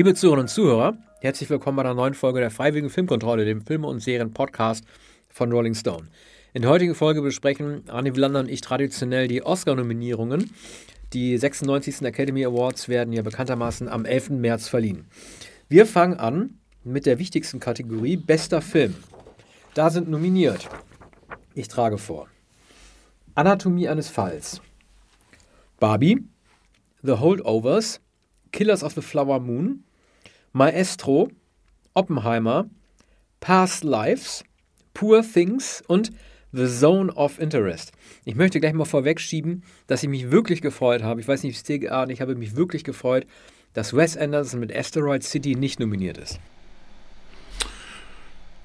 Liebe Zuhörerinnen und Zuhörer, herzlich willkommen bei einer neuen Folge der Freiwilligen Filmkontrolle, dem Filme- und Serien-Podcast von Rolling Stone. In der heutigen Folge besprechen Arne Wielander und ich traditionell die Oscar-Nominierungen. Die 96. Academy Awards werden ja bekanntermaßen am 11. März verliehen. Wir fangen an mit der wichtigsten Kategorie Bester Film. Da sind nominiert. Ich trage vor. Anatomie eines Falls. Barbie, The Holdovers, Killers of the Flower Moon, Maestro, Oppenheimer, Past Lives, Poor Things und The Zone of Interest. Ich möchte gleich mal vorwegschieben, dass ich mich wirklich gefreut habe. Ich weiß nicht, wie es dir geahnt, ich habe mich wirklich gefreut, dass Wes Anderson mit Asteroid City nicht nominiert ist.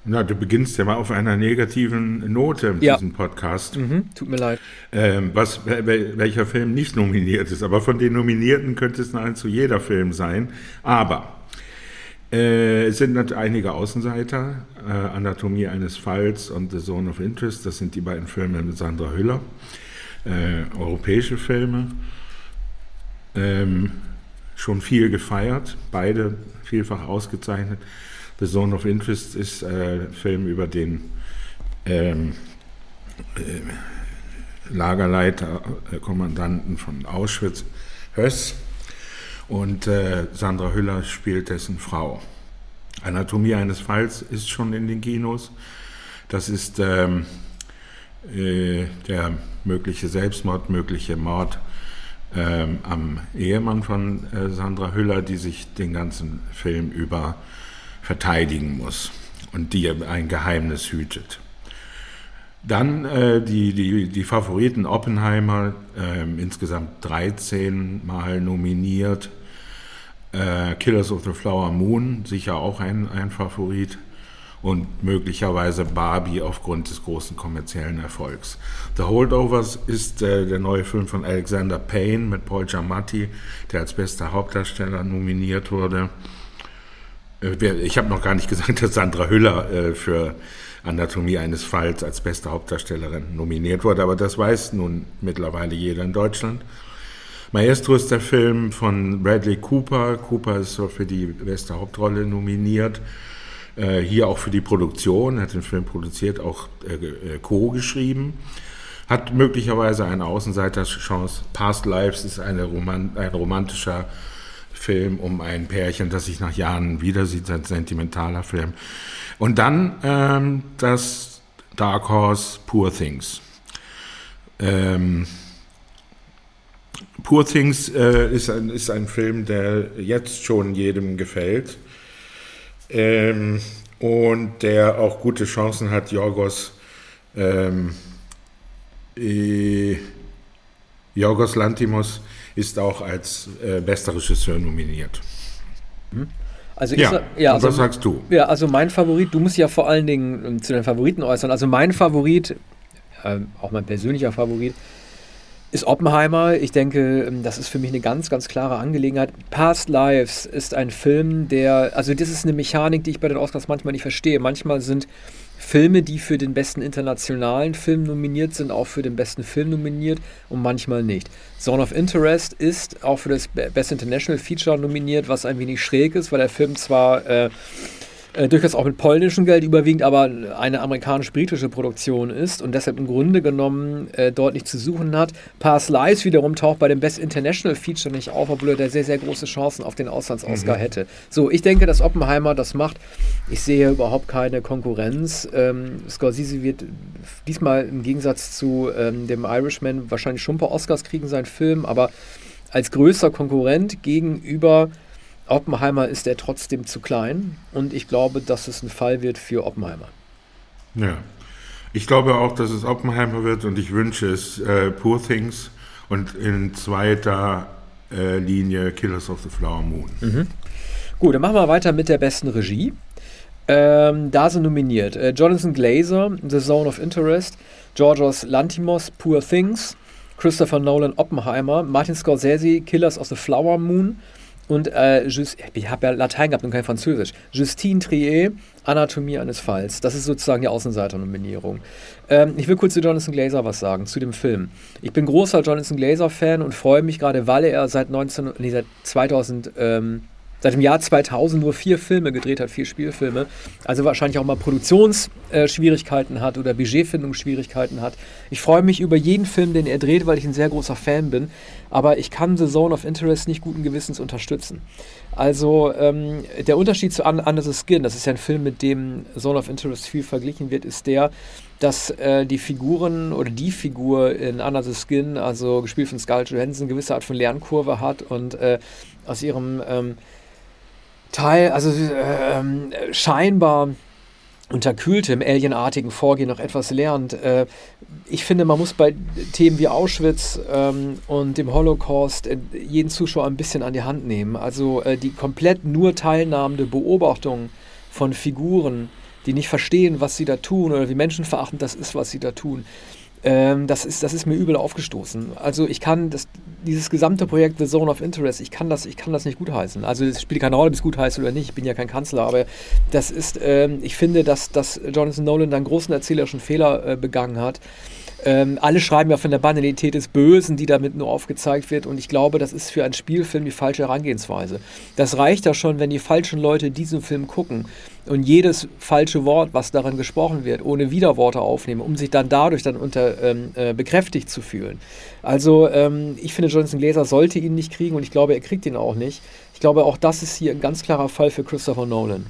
Na, du beginnst ja mal auf einer negativen Note in ja. diesem Podcast. Mhm, tut mir leid. Ähm, was, welcher Film nicht nominiert ist. Aber von den Nominierten könnte es nahezu jeder Film sein. Aber äh, es sind einige Außenseiter. Äh, Anatomie eines Falls und The Zone of Interest. Das sind die beiden Filme mit Sandra Hüller. Äh, europäische Filme. Ähm, schon viel gefeiert. Beide vielfach ausgezeichnet. The Zone of Interest ist äh, ein Film über den ähm, äh, Lagerleiter, äh, Kommandanten von Auschwitz, Höss. Und äh, Sandra Hüller spielt dessen Frau. Anatomie eines Falls ist schon in den Kinos. Das ist ähm, äh, der mögliche Selbstmord, mögliche Mord ähm, am Ehemann von äh, Sandra Hüller, die sich den ganzen Film über verteidigen muss und die ein Geheimnis hütet. Dann äh, die, die, die Favoriten Oppenheimer, äh, insgesamt 13 Mal nominiert. Äh, Killers of the Flower Moon, sicher auch ein, ein Favorit. Und möglicherweise Barbie aufgrund des großen kommerziellen Erfolgs. The Holdovers ist äh, der neue Film von Alexander Payne mit Paul Giamatti, der als bester Hauptdarsteller nominiert wurde. Äh, ich habe noch gar nicht gesagt, dass Sandra Hüller äh, für Anatomie eines Falls als beste Hauptdarstellerin nominiert wurde, aber das weiß nun mittlerweile jeder in Deutschland. Maestro ist der Film von Bradley Cooper. Cooper ist für die beste Hauptrolle nominiert. Äh, hier auch für die Produktion, hat den Film produziert, auch Co. geschrieben. Hat möglicherweise eine Außenseiterchance. Past Lives ist eine Roman ein romantischer Film um ein Pärchen, das sich nach Jahren wieder sieht, ein sentimentaler Film. Und dann ähm, das Dark Horse Poor Things. Ähm, Poor Things äh, ist, ein, ist ein Film, der jetzt schon jedem gefällt ähm, und der auch gute Chancen hat, Jorgos ähm, äh, Jorgos Lantimos ist auch als äh, bester Regisseur nominiert. Hm? Also ja, ja also, was sagst du? Ja, also mein Favorit, du musst ja vor allen Dingen ähm, zu den Favoriten äußern. Also mein Favorit, äh, auch mein persönlicher Favorit, ist Oppenheimer. Ich denke, ähm, das ist für mich eine ganz, ganz klare Angelegenheit. Past Lives ist ein Film, der, also das ist eine Mechanik, die ich bei den Oscars manchmal nicht verstehe. Manchmal sind Filme, die für den besten internationalen Film nominiert sind, auch für den besten Film nominiert und manchmal nicht. Zone of Interest ist auch für das Best International Feature nominiert, was ein wenig schräg ist, weil der Film zwar äh, äh, durchaus auch mit polnischem Geld überwiegend, aber eine amerikanisch-britische Produktion ist und deshalb im Grunde genommen äh, dort nicht zu suchen hat. Past Lives wiederum taucht bei dem Best International Feature nicht auf, obwohl er da sehr, sehr große Chancen auf den Auslands-Oscar mhm. hätte. So, ich denke, dass Oppenheimer das macht. Ich sehe überhaupt keine Konkurrenz. Ähm, Scorsese wird diesmal im Gegensatz zu ähm, dem Irishman wahrscheinlich schon ein paar Oscars kriegen, sein Film, aber als größter Konkurrent gegenüber Oppenheimer ist er trotzdem zu klein und ich glaube, dass es ein Fall wird für Oppenheimer. Ja, ich glaube auch, dass es Oppenheimer wird und ich wünsche es äh, Poor Things und in zweiter äh, Linie Killers of the Flower Moon. Mhm. Gut, dann machen wir weiter mit der besten Regie. Ähm, da sind nominiert äh, Jonathan Glazer, The Zone of Interest, Georgios Lantimos, Poor Things, Christopher Nolan, Oppenheimer, Martin Scorsese, Killers of the Flower Moon, und äh, ich habe ja Latein gehabt und kein Französisch. Justine Trier, Anatomie eines Falls. Das ist sozusagen die Außenseiter-Nominierung. Ähm, ich will kurz zu Jonathan Glazer was sagen, zu dem Film. Ich bin großer Jonathan Glazer-Fan und freue mich gerade, weil er seit, 19, nee, seit 2000, ähm, seit dem Jahr 2000 nur vier Filme gedreht hat, vier Spielfilme. Also wahrscheinlich auch mal Produktionsschwierigkeiten hat oder Budgetfindungsschwierigkeiten hat. Ich freue mich über jeden Film, den er dreht, weil ich ein sehr großer Fan bin. Aber ich kann The Zone of Interest nicht guten Gewissens unterstützen. Also ähm, der Unterschied zu Under the Skin, das ist ja ein Film, mit dem Zone of Interest viel verglichen wird, ist der, dass äh, die Figuren oder die Figur in Under the Skin, also gespielt von Scarlett Johansson, eine gewisse Art von Lernkurve hat und äh, aus ihrem ähm, Teil, also äh, scheinbar unterkühltem, alienartigen Vorgehen noch etwas lernt. Äh, ich finde, man muss bei Themen wie Auschwitz ähm, und dem Holocaust äh, jeden Zuschauer ein bisschen an die Hand nehmen. Also äh, die komplett nur teilnahmende Beobachtung von Figuren, die nicht verstehen, was sie da tun oder wie menschenverachtend das ist, was sie da tun. Ähm, das, ist, das ist mir übel aufgestoßen. Also ich kann das, dieses gesamte Projekt The Zone of Interest, ich kann das, ich kann das nicht gutheißen. Also es spielt keine Rolle, ob es gutheißt oder nicht. Ich bin ja kein Kanzler, aber das ist, ähm, ich finde, dass, dass Jonathan Nolan da einen großen erzählerischen Fehler äh, begangen hat. Ähm, alle schreiben ja von der Banalität des Bösen, die damit nur aufgezeigt wird. Und ich glaube, das ist für einen Spielfilm die falsche Herangehensweise. Das reicht ja schon, wenn die falschen Leute diesen Film gucken und jedes falsche Wort, was darin gesprochen wird, ohne Widerworte aufnehmen, um sich dann dadurch dann unter ähm, äh, bekräftigt zu fühlen. Also ähm, ich finde, Jonathan Glaser sollte ihn nicht kriegen und ich glaube, er kriegt ihn auch nicht. Ich glaube, auch das ist hier ein ganz klarer Fall für Christopher Nolan.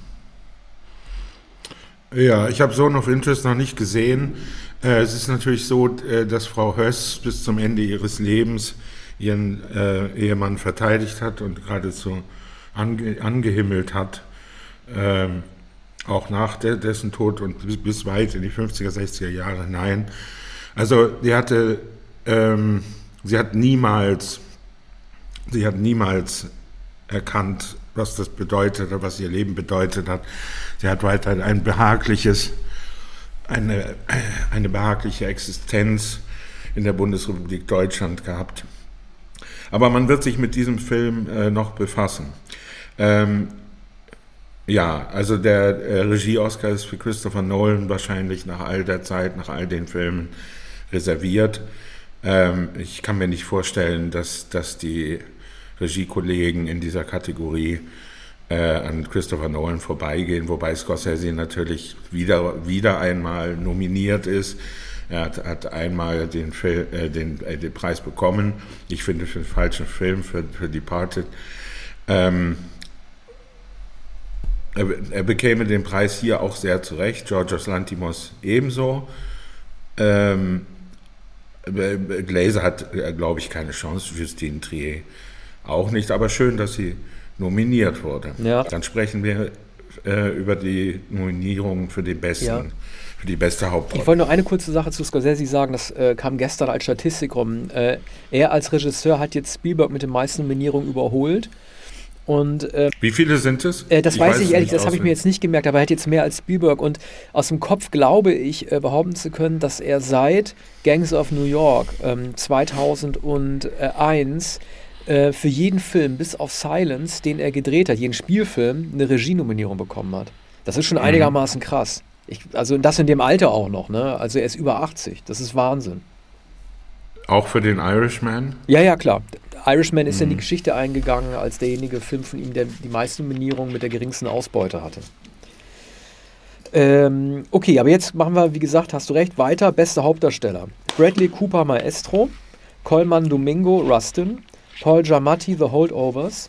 Ja, ich habe Zone of Interest noch nicht gesehen. Äh, es ist natürlich so, äh, dass Frau Höss bis zum Ende ihres Lebens ihren äh, Ehemann verteidigt hat und geradezu ange, angehimmelt hat, ähm, auch nach de dessen Tod und bis, weit in die 50er, 60er Jahre hinein. Also sie hatte, ähm, sie hat niemals, sie hat niemals erkannt, was das bedeutet, was ihr Leben bedeutet hat. Sie hat weiter ein behagliches eine, eine behagliche Existenz in der Bundesrepublik Deutschland gehabt. Aber man wird sich mit diesem Film äh, noch befassen. Ähm, ja, also der äh, Regie-Oscar ist für Christopher Nolan wahrscheinlich nach all der Zeit, nach all den Filmen reserviert. Ähm, ich kann mir nicht vorstellen, dass, dass die Regiekollegen in dieser Kategorie äh, an Christopher Nolan vorbeigehen, wobei Scorsese natürlich wieder, wieder einmal nominiert ist. Er hat, hat einmal den, Film, äh, den, äh, den Preis bekommen, ich finde für den falschen Film, für, für Departed. Ähm, er, er, bekäme den Preis hier auch sehr zurecht, Georgios Lantimos ebenso. Ähm, Glaser hat, äh, glaube ich, keine Chance, Justine Trier auch nicht, aber schön, dass sie nominiert wurde. Ja. Dann sprechen wir äh, über die Nominierung für den besten. Ja. Für die beste Hauptrolle. Ich wollte nur eine kurze Sache zu Scorsese sagen, das äh, kam gestern als Statistik rum. Äh, er als Regisseur hat jetzt Spielberg mit den meisten Nominierungen überholt. Und, äh, Wie viele sind es? Äh, das ich weiß ich ehrlich, das habe ich mir jetzt nicht gemerkt, aber er hat jetzt mehr als Spielberg. Und aus dem Kopf glaube ich, äh, behaupten zu können, dass er seit Gangs of New York ähm, 2001 äh, für jeden Film bis auf Silence, den er gedreht hat, jeden Spielfilm, eine Regienominierung bekommen hat. Das ist schon mhm. einigermaßen krass. Ich, also das in dem Alter auch noch, ne? Also er ist über 80. Das ist Wahnsinn. Auch für den Irishman? Ja, ja, klar. Irishman ist mhm. in die Geschichte eingegangen als derjenige Film von ihm, der die meisten Nominierungen mit der geringsten Ausbeute hatte. Ähm, okay, aber jetzt machen wir, wie gesagt, hast du recht, weiter. Beste Hauptdarsteller. Bradley Cooper Maestro, Coleman Domingo Rustin, Paul Giamatti The Holdovers,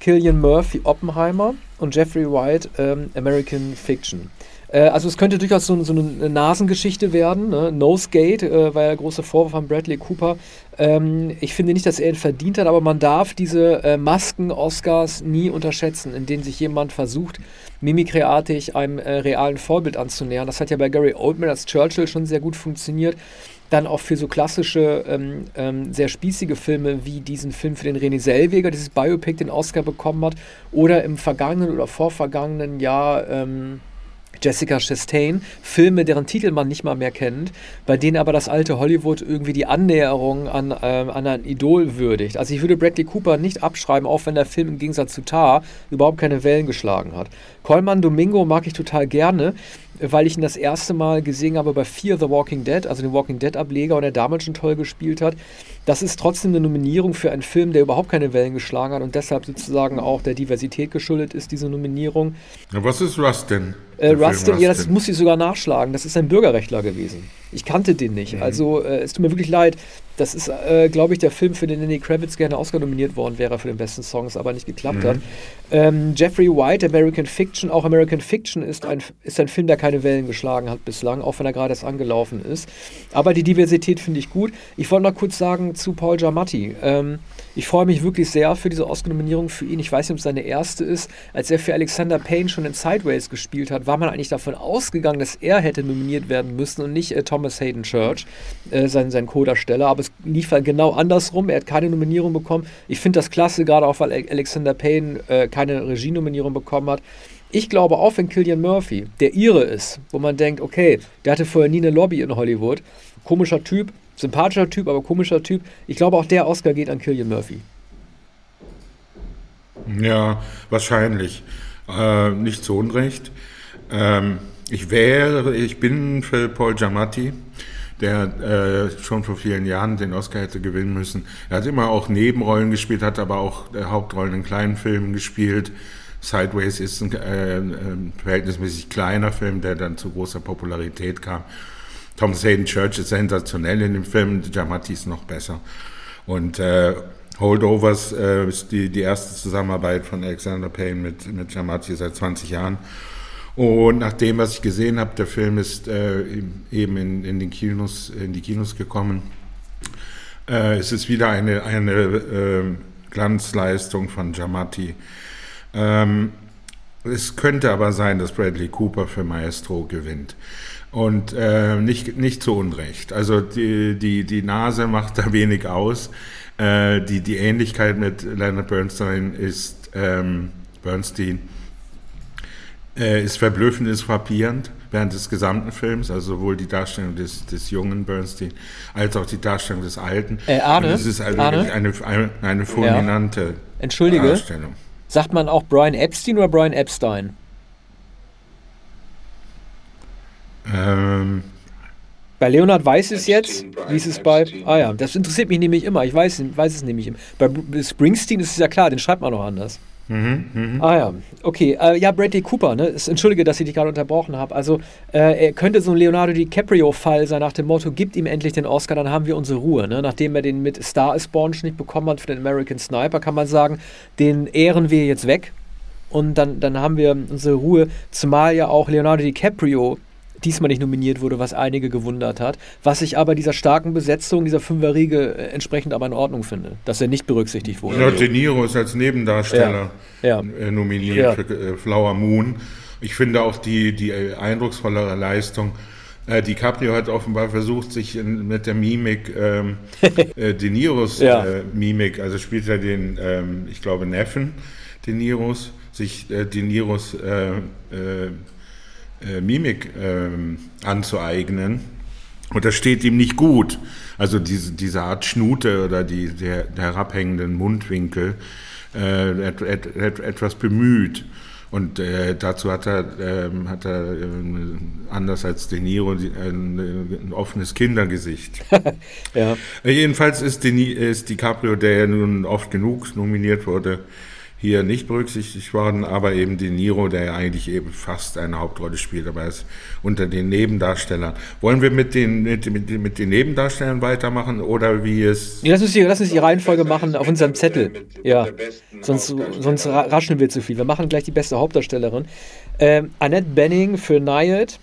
Killian Murphy Oppenheimer und Jeffrey White ähm, American Fiction. Äh, also es könnte durchaus so, so eine Nasengeschichte werden. Ne? Nosegate äh, war ja der große Vorwurf von Bradley Cooper. Ähm, ich finde nicht, dass er ihn verdient hat, aber man darf diese äh, Masken-Oscars nie unterschätzen, in denen sich jemand versucht, mimikreartig einem äh, realen Vorbild anzunähern. Das hat ja bei Gary Oldman als Churchill schon sehr gut funktioniert dann auch für so klassische, ähm, ähm, sehr spießige Filme wie diesen Film für den René Selweger, dieses Biopic, den Oscar bekommen hat, oder im vergangenen oder vorvergangenen Jahr ähm, Jessica Chastain, Filme, deren Titel man nicht mal mehr kennt, bei denen aber das alte Hollywood irgendwie die Annäherung an, ähm, an ein Idol würdigt. Also ich würde Bradley Cooper nicht abschreiben, auch wenn der Film im Gegensatz zu Tar überhaupt keine Wellen geschlagen hat. Coleman Domingo mag ich total gerne weil ich ihn das erste Mal gesehen habe bei Fear the Walking Dead, also den Walking Dead Ableger und er damals schon toll gespielt hat. Das ist trotzdem eine Nominierung für einen Film, der überhaupt keine Wellen geschlagen hat und deshalb sozusagen auch der Diversität geschuldet ist, diese Nominierung. Ja, was ist Rust denn? Äh, Rustin, ja, das muss ich sogar nachschlagen. Das ist ein Bürgerrechtler gewesen. Ich kannte den nicht. Mhm. Also äh, es tut mir wirklich leid. Das ist, äh, glaube ich, der Film, für den Lenny Kravitz gerne Oscar nominiert worden wäre für den besten Songs, aber nicht geklappt mhm. hat. Ähm, Jeffrey White, American Fiction, auch American Fiction ist ein, ist ein Film, der keine Wellen geschlagen hat bislang, auch wenn er gerade erst angelaufen ist. Aber die Diversität finde ich gut. Ich wollte noch kurz sagen zu Paul Giamatti. Ähm, ich freue mich wirklich sehr für diese Oscar-Nominierung für ihn. Ich weiß nicht, ob es seine erste ist. Als er für Alexander Payne schon in Sideways gespielt hat, war man eigentlich davon ausgegangen, dass er hätte nominiert werden müssen und nicht äh, Thomas Hayden Church, äh, sein, sein Co-Darsteller. Aber es lief halt genau andersrum. Er hat keine Nominierung bekommen. Ich finde das klasse, gerade auch, weil Alexander Payne äh, keine Regie-Nominierung bekommen hat. Ich glaube auch, wenn Killian Murphy der Ire ist, wo man denkt, okay, der hatte vorher nie eine Lobby in Hollywood, komischer Typ, Sympathischer Typ, aber komischer Typ. Ich glaube, auch der Oscar geht an Killian Murphy. Ja, wahrscheinlich. Äh, nicht zu Unrecht. Ähm, ich wäre, ich bin für Paul Giamatti, der äh, schon vor vielen Jahren den Oscar hätte gewinnen müssen. Er hat immer auch Nebenrollen gespielt, hat aber auch äh, Hauptrollen in kleinen Filmen gespielt. Sideways ist ein äh, verhältnismäßig kleiner Film, der dann zu großer Popularität kam. Thomas Hayden Church ist sensationell in dem Film, Giamatti ist noch besser. Und äh, Holdovers äh, ist die, die erste Zusammenarbeit von Alexander Payne mit, mit Giamatti seit 20 Jahren. Und nach dem, was ich gesehen habe, der Film ist äh, eben in, in, den Kinos, in die Kinos gekommen. Äh, es ist wieder eine, eine äh, Glanzleistung von Giamatti. Ähm, es könnte aber sein, dass Bradley Cooper für Maestro gewinnt. Und äh, nicht, nicht zu Unrecht. Also die, die, die Nase macht da wenig aus. Äh, die, die Ähnlichkeit mit Leonard Bernstein ist ähm, Bernstein äh, ist verblüffend, ist frappierend während des gesamten Films, also sowohl die Darstellung des, des jungen Bernstein als auch die Darstellung des alten. Äh, Arne? Und es ist also Arne? eine, eine, eine fulminante ja. Entschuldige, Darstellung. Sagt man auch Brian Epstein oder Brian Epstein? Ähm, bei Leonard weiß es jetzt, wie ist es bei. Ah ja, das interessiert mich nämlich immer. Ich weiß, weiß es nämlich immer. Bei Springsteen ist es ja klar, den schreibt man noch anders. Mhm, mh. Ah ja, okay. Äh, ja, Bradley Cooper, ne? Entschuldige, dass ich dich gerade unterbrochen habe. Also, äh, er könnte so ein Leonardo DiCaprio-Fall sein, nach dem Motto: gibt ihm endlich den Oscar, dann haben wir unsere Ruhe. Ne? Nachdem er den mit Star is Born nicht bekommen hat für den American Sniper, kann man sagen, den ehren wir jetzt weg. Und dann, dann haben wir unsere Ruhe, zumal ja auch Leonardo DiCaprio diesmal nicht nominiert wurde, was einige gewundert hat. Was ich aber dieser starken Besetzung, dieser Fünferriege äh, entsprechend aber in Ordnung finde, dass er nicht berücksichtigt wurde. Ja, De Niro ist als Nebendarsteller ja. Ja. Äh, nominiert ja. für äh, Flower Moon. Ich finde auch die, die eindrucksvollere Leistung. Äh, DiCaprio hat offenbar versucht, sich in, mit der Mimik ähm, äh, De Niros äh, Mimik, also spielt er den, ähm, ich glaube, Neffen De Niros, sich äh, De Niros äh, Mimik ähm, anzueignen. Und das steht ihm nicht gut. Also diese, diese Art Schnute oder die, der, der herabhängenden Mundwinkel äh, et, et, et, etwas bemüht. Und äh, dazu hat er, äh, hat er äh, anders als De Niro die, ein, offenes Kindergesicht. ja. Jedenfalls ist, Die, ist DiCaprio, der ja nun oft genug nominiert wurde, hier nicht berücksichtigt worden, aber eben De Niro, der ja eigentlich eben fast eine Hauptrolle spielt, aber er ist unter den Nebendarstellern. Wollen wir mit den, mit, mit, mit den Nebendarstellern weitermachen oder wie es. Ja, lass, uns die, lass die Reihenfolge machen auf unserem Zettel. Ja, sonst, sonst raschen wir zu viel. Wir machen gleich die beste Hauptdarstellerin. Ähm, Annette Benning für Nayad,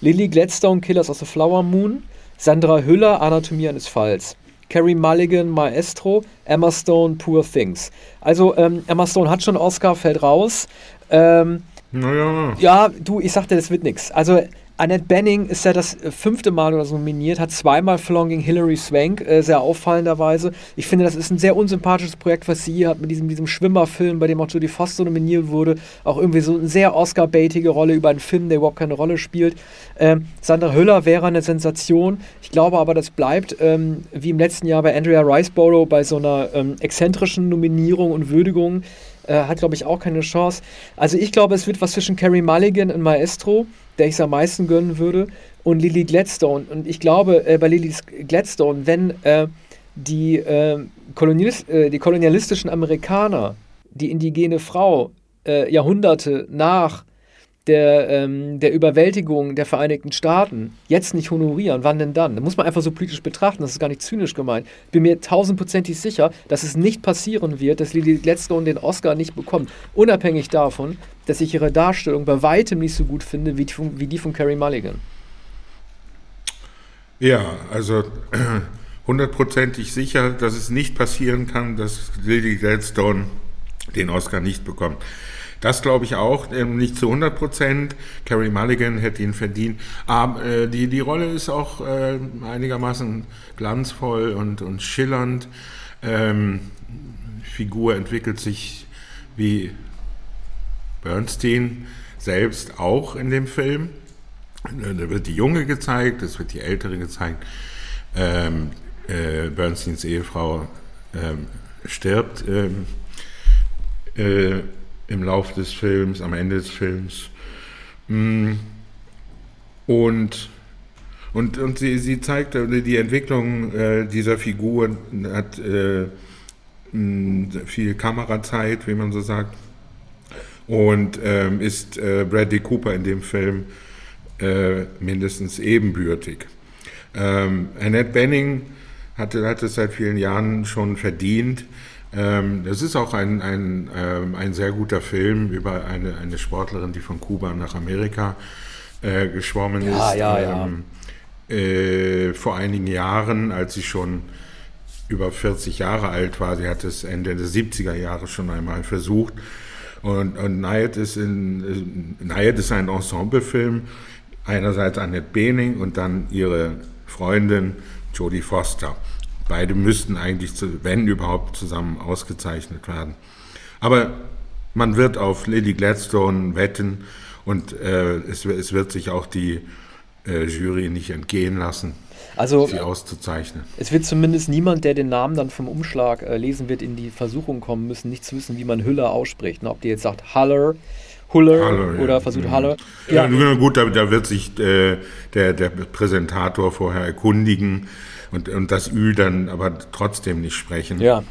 Lily Gladstone, Killers of the Flower Moon, Sandra Hüller, Anatomie eines Falls. Carrie Mulligan, Maestro, Emma Stone, Poor Things. Also ähm, Emma Stone hat schon Oscar, fällt raus. Ähm, naja. Ja, du, ich sagte, das wird nichts. Also Annette Benning ist ja das fünfte Mal oder so nominiert, hat zweimal verloren gegen Hilary Swank, äh, sehr auffallenderweise. Ich finde, das ist ein sehr unsympathisches Projekt, was sie hier hat mit diesem, diesem Schwimmerfilm, bei dem auch Jodie Foster nominiert wurde. Auch irgendwie so eine sehr Oscar-baitige Rolle über einen Film, der überhaupt keine Rolle spielt. Ähm, Sandra Hüller wäre eine Sensation. Ich glaube aber, das bleibt ähm, wie im letzten Jahr bei Andrea Riceborough bei so einer ähm, exzentrischen Nominierung und Würdigung äh, hat, glaube ich, auch keine Chance. Also ich glaube, es wird was zwischen Carrie Mulligan und Maestro, der ich es am meisten gönnen würde, und Lily Gladstone. Und ich glaube, äh, bei Lily Gladstone, wenn äh, die, äh, Kolonialist, äh, die kolonialistischen Amerikaner die indigene Frau äh, Jahrhunderte nach der, ähm, der Überwältigung der Vereinigten Staaten jetzt nicht honorieren, wann denn dann? Da muss man einfach so politisch betrachten, das ist gar nicht zynisch gemeint. Ich bin mir tausendprozentig sicher, dass es nicht passieren wird, dass Lily Gladstone den Oscar nicht bekommt. Unabhängig davon, dass ich ihre Darstellung bei weitem nicht so gut finde wie die von, wie die von Carrie Mulligan. Ja, also hundertprozentig sicher, dass es nicht passieren kann, dass Lily Gladstone den Oscar nicht bekommt. Das glaube ich auch, äh, nicht zu 100 Prozent. Carrie Mulligan hätte ihn verdient. Aber äh, die, die Rolle ist auch äh, einigermaßen glanzvoll und, und schillernd. Ähm, Figur entwickelt sich wie Bernstein selbst auch in dem Film. Da wird die Junge gezeigt, es wird die Ältere gezeigt. Ähm, äh, Bernsteins Ehefrau ähm, stirbt ähm, äh, im Lauf des Films, am Ende des Films. Mm. Und, und, und sie, sie zeigt äh, die Entwicklung äh, dieser Figur, hat äh, mm, viel Kamerazeit, wie man so sagt, und ähm, ist äh, Bradley Cooper in dem Film mindestens ebenbürtig. Ähm, Annette Benning hat, hat es seit vielen Jahren schon verdient, ähm, es ist auch ein, ein, ähm, ein sehr guter Film über eine, eine Sportlerin, die von Kuba nach Amerika äh, geschwommen ja, ist. Ja, ja. Ähm, äh, vor einigen Jahren, als sie schon über 40 Jahre alt war. Sie hat es Ende der 70er Jahre schon einmal versucht. Und, und Nayet ist, in, Nayet ist ein Ensemblefilm. Einerseits Annette Bening und dann ihre Freundin Jodie Foster. Beide müssten eigentlich, wenn überhaupt, zusammen ausgezeichnet werden. Aber man wird auf Lily Gladstone wetten und äh, es, es, wird sich auch die äh, Jury nicht entgehen lassen, also, sie auszuzeichnen. Es wird zumindest niemand, der den Namen dann vom Umschlag äh, lesen wird, in die Versuchung kommen müssen, nicht zu wissen, wie man Hüller ausspricht. Ne? Ob die jetzt sagt Haller, Huller, Haller oder ja. versucht mhm. Haller. Ja, ja gut, da, da, wird sich äh, der, der Präsentator vorher erkundigen und, und das Ü dann aber trotzdem nicht sprechen. Ja.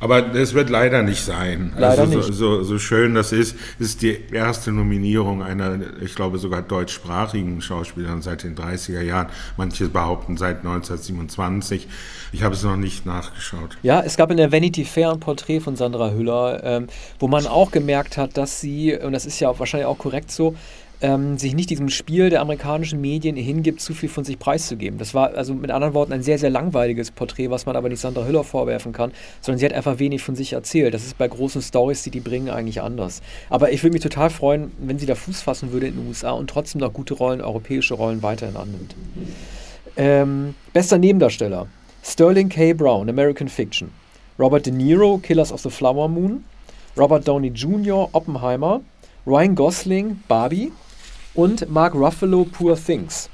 Aber das wird leider nicht sein. Leider also nicht. So, so, so schön das ist, ist die erste Nominierung einer, ich glaube sogar deutschsprachigen Schauspielerin seit den 30er Jahren. Manche behaupten seit 1927. Ich habe es noch nicht nachgeschaut. Ja, es gab in der Vanity Fair ein Porträt von Sandra Hüller, ähm, wo man auch gemerkt hat, dass sie, und das ist ja wahrscheinlich auch korrekt so, ähm, sich nicht diesem Spiel der amerikanischen Medien hingibt, zu viel von sich preiszugeben. Das war also mit anderen Worten ein sehr, sehr langweiliges Porträt, was man aber nicht Sandra Hüller vorwerfen kann, sondern sie hat einfach wenig von sich erzählt. Das ist bei großen Stories, die die bringen, eigentlich anders. Aber ich würde mich total freuen, wenn sie da Fuß fassen würde in den USA und trotzdem noch gute Rollen, europäische Rollen weiterhin annimmt. Ähm, bester Nebendarsteller: Sterling K. Brown, American Fiction. Robert De Niro, Killers of the Flower Moon. Robert Downey Jr., Oppenheimer. Ryan Gosling, Barbie und Mark Ruffalo Poor Things.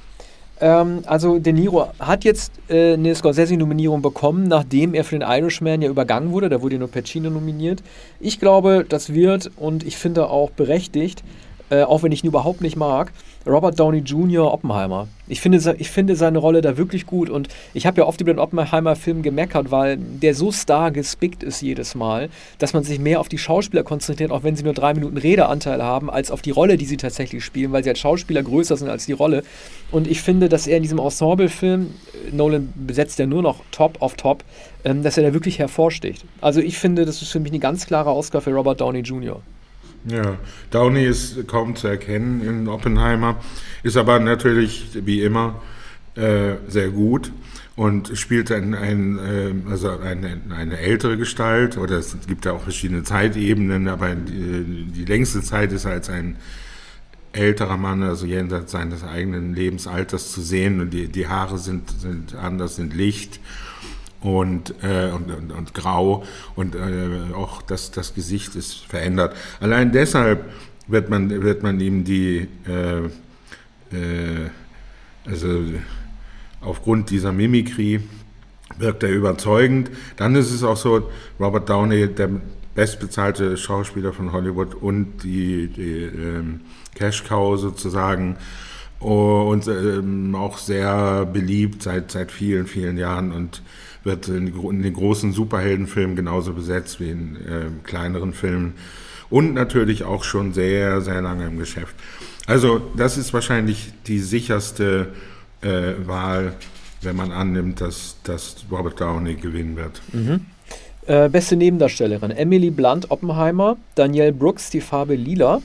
Ähm, also De Niro hat jetzt äh, eine Scorsese-Nominierung bekommen, nachdem er für den Irishman ja übergangen wurde. Da wurde nur Pacino nominiert. Ich glaube, das wird und ich finde auch berechtigt, äh, auch wenn ich ihn überhaupt nicht mag, Robert Downey Jr. Oppenheimer. Ich finde, ich finde seine Rolle da wirklich gut und ich habe ja oft über den Oppenheimer-Film gemeckert, weil der so star gespickt ist jedes Mal, dass man sich mehr auf die Schauspieler konzentriert, auch wenn sie nur drei Minuten Redeanteil haben, als auf die Rolle, die sie tatsächlich spielen, weil sie als Schauspieler größer sind als die Rolle. Und ich finde, dass er in diesem Ensemble-Film, äh, Nolan besetzt ja nur noch Top auf Top, ähm, dass er da wirklich hervorsticht. Also ich finde, das ist für mich eine ganz klare Ausgabe für Robert Downey Jr. Ja, Downey ist kaum zu erkennen in Oppenheimer, ist aber natürlich wie immer äh, sehr gut und spielt ein, ein, äh, also eine, eine ältere Gestalt, oder es gibt ja auch verschiedene Zeitebenen, aber die, die längste Zeit ist als ein älterer Mann, also jenseits seines eigenen Lebensalters zu sehen und die, die Haare sind, sind anders, sind licht und, äh, und, und, und, grau und äh, auch das, das Gesicht ist verändert. Allein deshalb wird man, wird man ihm die, äh, äh, also aufgrund dieser Mimikrie wirkt er überzeugend. Dann ist es auch so, Robert Downey, der bestbezahlte Schauspieler von Hollywood und die, die ähm, Cash Cow sozusagen und ähm, auch sehr beliebt seit, seit vielen, vielen Jahren und wird in, in den großen Superheldenfilmen genauso besetzt wie in äh, kleineren Filmen und natürlich auch schon sehr, sehr lange im Geschäft. Also das ist wahrscheinlich die sicherste äh, Wahl, wenn man annimmt, dass, dass Robert Downey gewinnen wird. Mhm. Äh, beste Nebendarstellerin: Emily Blunt, Oppenheimer, Danielle Brooks, die Farbe Lila,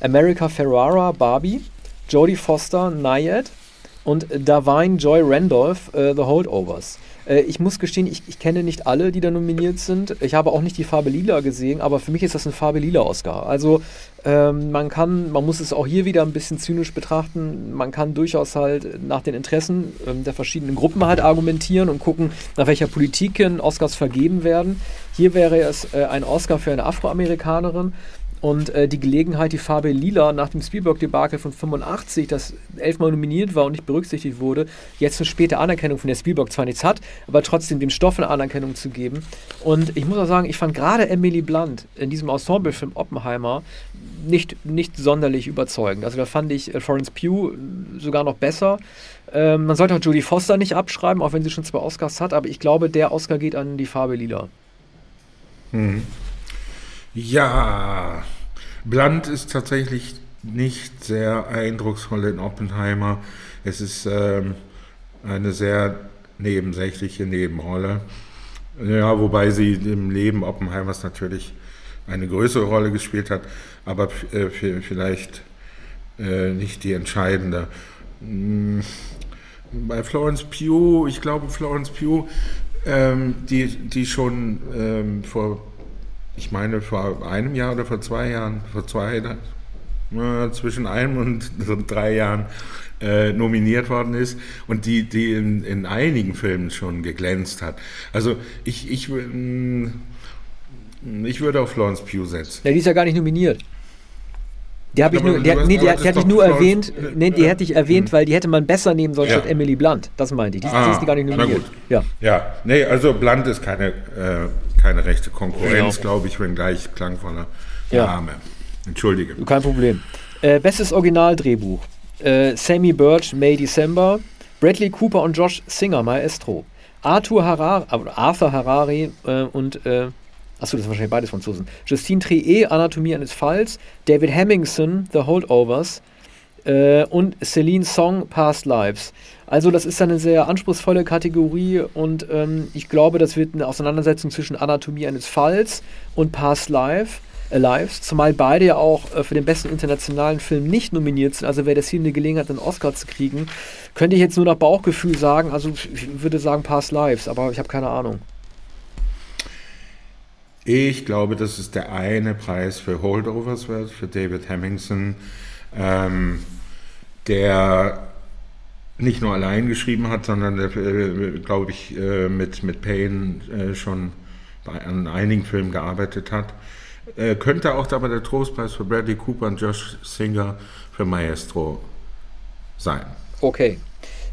America Ferrara, Barbie, Jodie Foster, Nayad und Davine Joy Randolph, äh, The Holdovers. Äh, ich muss gestehen, ich, ich, kenne nicht alle, die da nominiert sind. Ich habe auch nicht die Farbe Lila gesehen, aber für mich ist das ein Farbe Lila Oscar. Also ähm, man kann, man muss es auch hier wieder ein bisschen zynisch betrachten. Man kann durchaus halt nach den Interessen ähm, der verschiedenen Gruppen halt argumentieren und gucken, nach welcher Politik Oscars vergeben werden. Hier wäre es äh, ein Oscar für eine Afroamerikanerin. Und äh, die Gelegenheit, die Farbe Lila nach dem Spielberg-Debakel von 85, das elfmal nominiert war und nicht berücksichtigt wurde, jetzt eine späte Anerkennung von der Spielberg zwar nichts hat, aber trotzdem dem Stoff eine Anerkennung zu geben. Und ich muss auch sagen, ich fand gerade Emily Blunt in diesem Ensemblefilm Oppenheimer nicht, nicht sonderlich überzeugend. Also da fand ich äh, Florence Pugh sogar noch besser. Ähm, man sollte auch Jodie Foster nicht abschreiben, auch wenn sie schon zwei Oscars hat, aber ich glaube, der Oscar geht an die Farbe Lila. Mhm. Ja, Blunt ist tatsächlich nicht sehr eindrucksvoll in Oppenheimer. Es ist ähm, eine sehr nebensächliche Nebenrolle. Ja, wobei sie im Leben Oppenheimers natürlich eine größere Rolle gespielt hat, aber äh, vielleicht äh, nicht die entscheidende. Hm, bei Florence Pugh, ich glaube Florence Pugh, ähm, die, die schon ähm, vor ich meine, vor einem Jahr oder vor zwei Jahren, vor zwei, äh, zwischen einem und drei Jahren äh, nominiert worden ist und die, die in, in einigen Filmen schon geglänzt hat. Also ich, ich, mm, ich würde auf Florence Pugh setzen. Ja, die ist ja gar nicht nominiert. Die habe ich nur, die, nee, die, die hatte ich nur erwähnt, nee, die hätte ich erwähnt, mhm. weil die hätte man besser nehmen sollen ja. statt Emily Blunt. Das meinte ich. Die, ah, die ist gar nicht nominiert. Ja. ja, nee, also Blunt ist keine, äh, keine rechte Konkurrenz, genau. glaube ich, wenn gleich klangvoller ja. Name. Entschuldige. Kein Problem. Äh, bestes Originaldrehbuch. Äh, Sammy Birch, May December. Bradley Cooper und Josh Singer, Maestro. Arthur Harari, äh, Arthur Harari äh, und äh, Achso, das sind wahrscheinlich beides Franzosen. Justine Trier, Anatomie eines Falls. David Hemmingson, The Holdovers. Äh, und Celine Song, Past Lives. Also, das ist eine sehr anspruchsvolle Kategorie und ähm, ich glaube, das wird eine Auseinandersetzung zwischen Anatomie eines Falls und Past Life. Äh, Lives, zumal beide ja auch äh, für den besten internationalen Film nicht nominiert sind. Also wäre das hier eine Gelegenheit, einen Oscar zu kriegen, könnte ich jetzt nur nach Bauchgefühl sagen. Also ich würde sagen Past Lives, aber ich habe keine Ahnung. Ich glaube, dass es der eine Preis für Holdovers wird, für David Hemmingson, ähm, der nicht nur allein geschrieben hat, sondern der, äh, glaube ich, äh, mit, mit Payne äh, schon bei, an einigen Filmen gearbeitet hat. Äh, könnte auch dabei der Trostpreis für Bradley Cooper und Josh Singer für Maestro sein. Okay.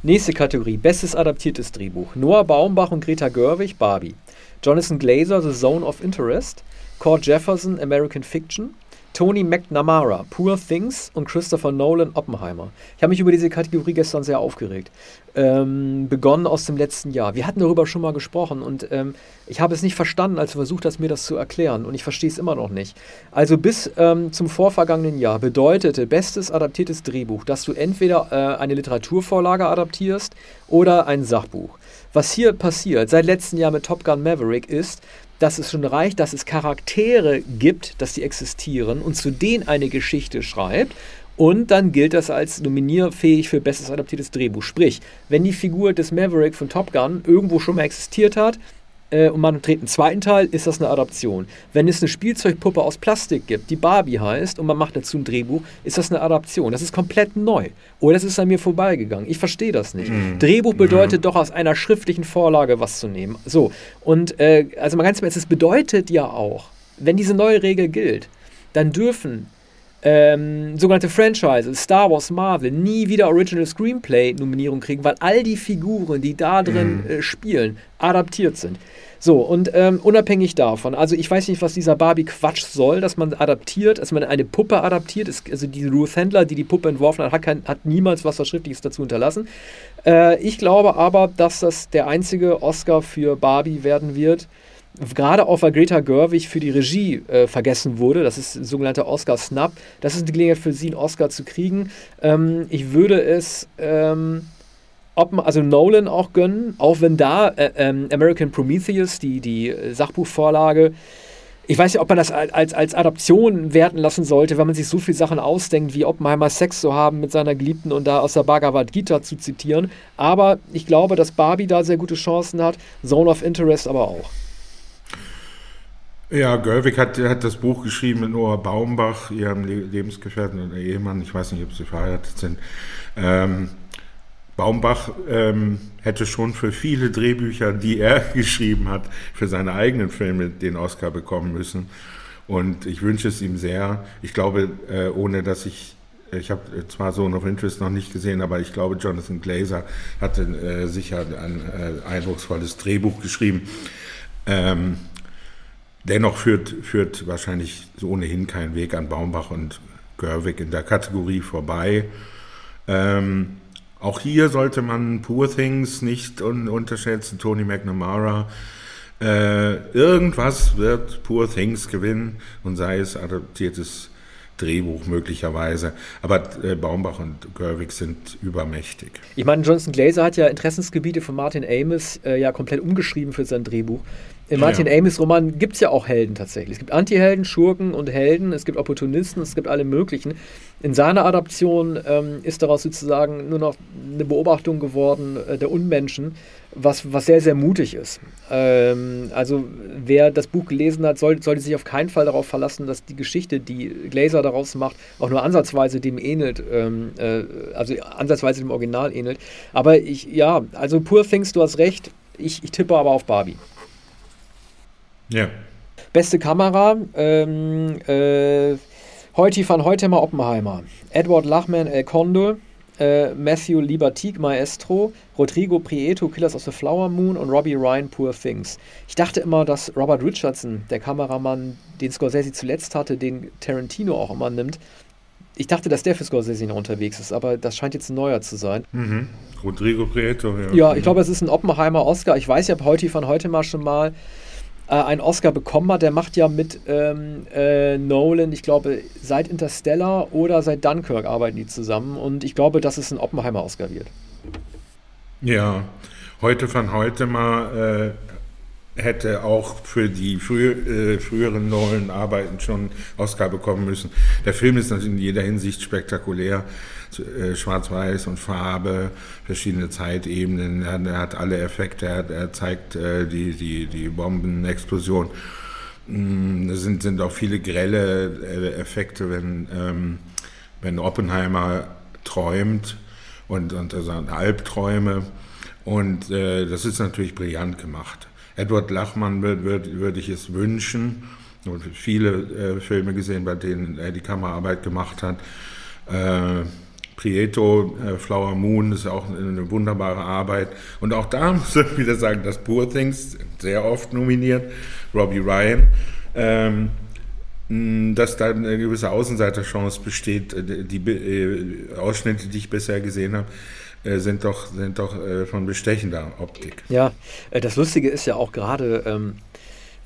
Nächste Kategorie: Bestes adaptiertes Drehbuch. Noah Baumbach und Greta Görwig, Barbie. Jonathan Glazer, The Zone of Interest, Cord Jefferson, American Fiction, Tony McNamara, Poor Things und Christopher Nolan, Oppenheimer. Ich habe mich über diese Kategorie gestern sehr aufgeregt. Ähm, begonnen aus dem letzten Jahr. Wir hatten darüber schon mal gesprochen und ähm, ich habe es nicht verstanden, als du versucht hast, mir das zu erklären und ich verstehe es immer noch nicht. Also bis ähm, zum vorvergangenen Jahr bedeutete bestes adaptiertes Drehbuch, dass du entweder äh, eine Literaturvorlage adaptierst oder ein Sachbuch. Was hier passiert seit letztem Jahr mit Top Gun Maverick ist, dass es schon reicht, dass es Charaktere gibt, dass die existieren und zu denen eine Geschichte schreibt. Und dann gilt das als nominierfähig für bestes adaptiertes Drehbuch. Sprich, wenn die Figur des Maverick von Top Gun irgendwo schon mal existiert hat, äh, und man dreht einen zweiten Teil, ist das eine Adaption. Wenn es eine Spielzeugpuppe aus Plastik gibt, die Barbie heißt, und man macht dazu ein Drehbuch, ist das eine Adaption. Das ist komplett neu. Oder das ist an mir vorbeigegangen. Ich verstehe das nicht. Mhm. Drehbuch bedeutet mhm. doch aus einer schriftlichen Vorlage was zu nehmen. So, und äh, also mal ganz im Ernst, es bedeutet ja auch, wenn diese neue Regel gilt, dann dürfen ähm, sogenannte Franchises, Star Wars, Marvel, nie wieder Original Screenplay-Nominierung kriegen, weil all die Figuren, die da drin mhm. äh, spielen, adaptiert sind. So, und ähm, unabhängig davon, also ich weiß nicht, was dieser Barbie-Quatsch soll, dass man adaptiert, dass man eine Puppe adaptiert. Ist, also die Ruth Handler, die die Puppe entworfen hat, hat, kein, hat niemals was Verschriftliches dazu hinterlassen. Äh, ich glaube aber, dass das der einzige Oscar für Barbie werden wird, gerade auch weil Greta Gerwig für die Regie äh, vergessen wurde, das ist ein sogenannter Oscar-Snap, das ist eine Gelegenheit für sie, einen Oscar zu kriegen. Ähm, ich würde es ähm, ob also Nolan auch gönnen, auch wenn da äh, ähm, American Prometheus, die, die Sachbuchvorlage, ich weiß nicht, ob man das als, als Adaption werten lassen sollte, wenn man sich so viele Sachen ausdenkt, wie Oppenheimer Sex zu haben mit seiner Geliebten und da aus der Bhagavad Gita zu zitieren. Aber ich glaube, dass Barbie da sehr gute Chancen hat, Zone of Interest aber auch. Ja, Görwig hat, hat das Buch geschrieben mit Noah Baumbach, ihrem Lebensgefährten und Ehemann. Ich weiß nicht, ob sie verheiratet sind. Ähm, Baumbach ähm, hätte schon für viele Drehbücher, die er geschrieben hat, für seine eigenen Filme den Oscar bekommen müssen. Und ich wünsche es ihm sehr. Ich glaube, äh, ohne dass ich, ich habe zwar Zone of Interest noch nicht gesehen, aber ich glaube, Jonathan Glazer hatte äh, sicher ein äh, eindrucksvolles Drehbuch geschrieben. Ähm, dennoch führt, führt wahrscheinlich so ohnehin kein Weg an Baumbach und Görwig in der Kategorie vorbei. Ähm, auch hier sollte man Poor Things nicht un unterschätzen, Tony McNamara. Äh, irgendwas wird Poor Things gewinnen und sei es adaptiertes Drehbuch möglicherweise. Aber äh, Baumbach und Gerwig sind übermächtig. Ich meine, Jonathan Glazer hat ja Interessensgebiete von Martin Amis äh, ja komplett umgeschrieben für sein Drehbuch. In Martin ja. Amis Roman gibt es ja auch Helden tatsächlich. Es gibt Antihelden, Schurken und Helden, es gibt Opportunisten, es gibt alle möglichen. In seiner Adaption ähm, ist daraus sozusagen nur noch eine Beobachtung geworden äh, der Unmenschen, was, was sehr, sehr mutig ist. Ähm, also wer das Buch gelesen hat, soll, sollte sich auf keinen Fall darauf verlassen, dass die Geschichte, die Glaser daraus macht, auch nur ansatzweise dem ähnelt, ähm, äh, also ansatzweise dem Original ähnelt. Aber ich, ja, also Poor Things, du hast recht, ich, ich tippe aber auf Barbie. Ja. Beste Kamera, ähm, äh, Heuti van Heutemer Oppenheimer, Edward Lachman El Condor, äh, Matthew Libertique Maestro, Rodrigo Prieto Killers of the Flower Moon und Robbie Ryan Poor Things. Ich dachte immer, dass Robert Richardson, der Kameramann, den Scorsese zuletzt hatte, den Tarantino auch immer nimmt. Ich dachte, dass der für Scorsese noch unterwegs ist, aber das scheint jetzt ein neuer zu sein. Mhm. Rodrigo Prieto, ja. Ja, ich glaube, es ist ein Oppenheimer Oscar. Ich weiß ja, heute von heute mal schon mal äh, einen Oscar bekommen hat. Der macht ja mit ähm, äh, Nolan, ich glaube, seit Interstellar oder seit Dunkirk arbeiten die zusammen. Und ich glaube, dass es ein Oppenheimer-Oscar wird. Ja, heute von heute mal äh, hätte auch für die früh, äh, früheren Nolan-Arbeiten schon Oscar bekommen müssen. Der Film ist natürlich in jeder Hinsicht spektakulär. Äh, Schwarz-Weiß und Farbe, verschiedene Zeitebenen. Er, hat alle Effekte, er, zeigt äh, die, die, die Bombenexplosion. Mm, es sind, sind auch viele grelle äh, Effekte, wenn, ähm, wenn Oppenheimer träumt und, und also Albträume. Und das ist natürlich brillant gemacht. Edward Lachmann würde würd, würd ich es wünschen. Und viele äh, Filme gesehen, bei denen er die Kameraarbeit gemacht hat. Äh, Prieto, äh, Flower Moon ist auch eine wunderbare Arbeit. Und auch da muss ich wieder sagen, dass Poor Things sehr oft nominiert, Robbie Ryan. Ähm, dass da eine gewisse Außenseiterchance besteht. Äh, die äh, Ausschnitte, die ich bisher gesehen habe, äh, sind doch, sind doch äh, von bestechender Optik. Ja, äh, das Lustige ist ja auch gerade, ähm,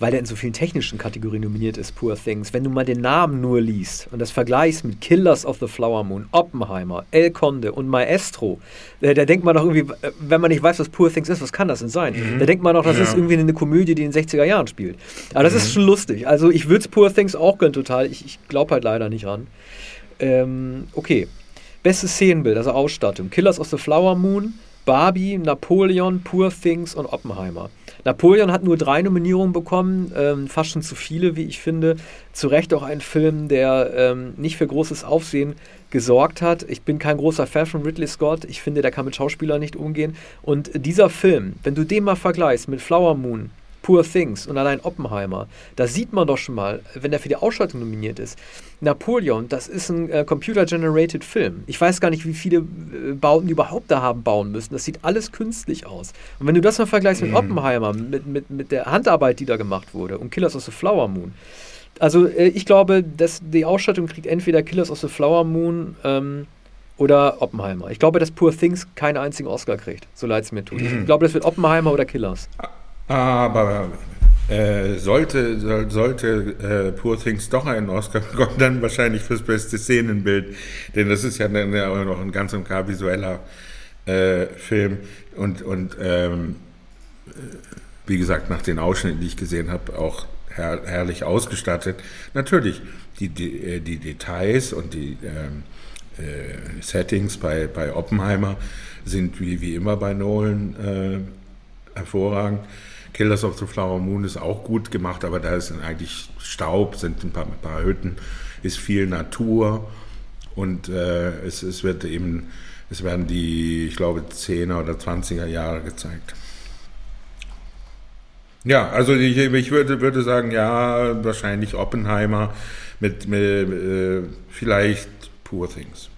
weil er in so vielen technischen Kategorien nominiert ist, Poor Things. Wenn du mal den Namen nur liest und das vergleichst mit Killers of the Flower Moon, Oppenheimer, El Conde und Maestro, äh, da denkt man doch irgendwie, wenn man nicht weiß, was Poor Things ist, was kann das denn sein? Mhm. Da denkt man doch, das ja. ist irgendwie eine Komödie, die in den 60er Jahren spielt. Aber das mhm. ist schon lustig. Also ich würde es Poor Things auch gönnen total. Ich, ich glaube halt leider nicht ran. Ähm, okay. Bestes Szenenbild, also Ausstattung. Killers of the Flower Moon, Barbie, Napoleon, Poor Things und Oppenheimer. Napoleon hat nur drei Nominierungen bekommen, ähm, fast schon zu viele, wie ich finde. Zu Recht auch ein Film, der ähm, nicht für großes Aufsehen gesorgt hat. Ich bin kein großer Fan von Ridley Scott. Ich finde, der kann mit Schauspielern nicht umgehen. Und dieser Film, wenn du den mal vergleichst mit Flower Moon, Poor Things und allein Oppenheimer, da sieht man doch schon mal, wenn er für die Ausschaltung nominiert ist, Napoleon, das ist ein äh, Computer-Generated Film. Ich weiß gar nicht, wie viele äh, Bauten die überhaupt da haben bauen müssen. Das sieht alles künstlich aus. Und wenn du das mal vergleichst mit mhm. Oppenheimer, mit, mit, mit der Handarbeit, die da gemacht wurde und Killers of the Flower Moon, also äh, ich glaube, dass die Ausstattung kriegt entweder Killers of the Flower Moon ähm, oder Oppenheimer. Ich glaube, dass Poor Things keinen einzigen Oscar kriegt, so leid es mir tut. Mhm. Ich glaube, das wird Oppenheimer oder Killers. Aber äh, sollte, sollte äh, Poor Things doch einen Oscar bekommen, dann wahrscheinlich fürs beste Szenenbild. Denn das ist ja dann auch noch ein ganz und gar visueller äh, Film. Und, und ähm, wie gesagt, nach den Ausschnitten, die ich gesehen habe, auch her herrlich ausgestattet. Natürlich, die, die, äh, die Details und die ähm, äh, Settings bei, bei Oppenheimer sind wie, wie immer bei Nolan äh, hervorragend. Killers of the Flower Moon ist auch gut gemacht, aber da ist eigentlich Staub, sind ein paar, ein paar Hütten, ist viel Natur und äh, es, es wird eben, es werden die, ich glaube, 10er oder 20er Jahre gezeigt. Ja, also ich, ich würde, würde sagen, ja, wahrscheinlich Oppenheimer mit, mit äh, vielleicht Poor Things.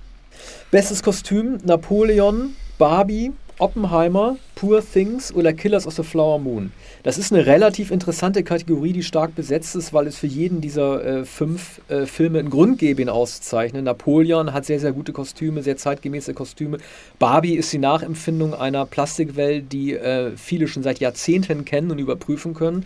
Bestes Kostüm: Napoleon, Barbie, Oppenheimer, Poor Things oder Killers of the Flower Moon. Das ist eine relativ interessante Kategorie, die stark besetzt ist, weil es für jeden dieser äh, fünf äh, Filme einen Grund gäbe, ihn auszuzeichnen. Napoleon hat sehr, sehr gute Kostüme, sehr zeitgemäße Kostüme. Barbie ist die Nachempfindung einer Plastikwelt, die äh, viele schon seit Jahrzehnten kennen und überprüfen können.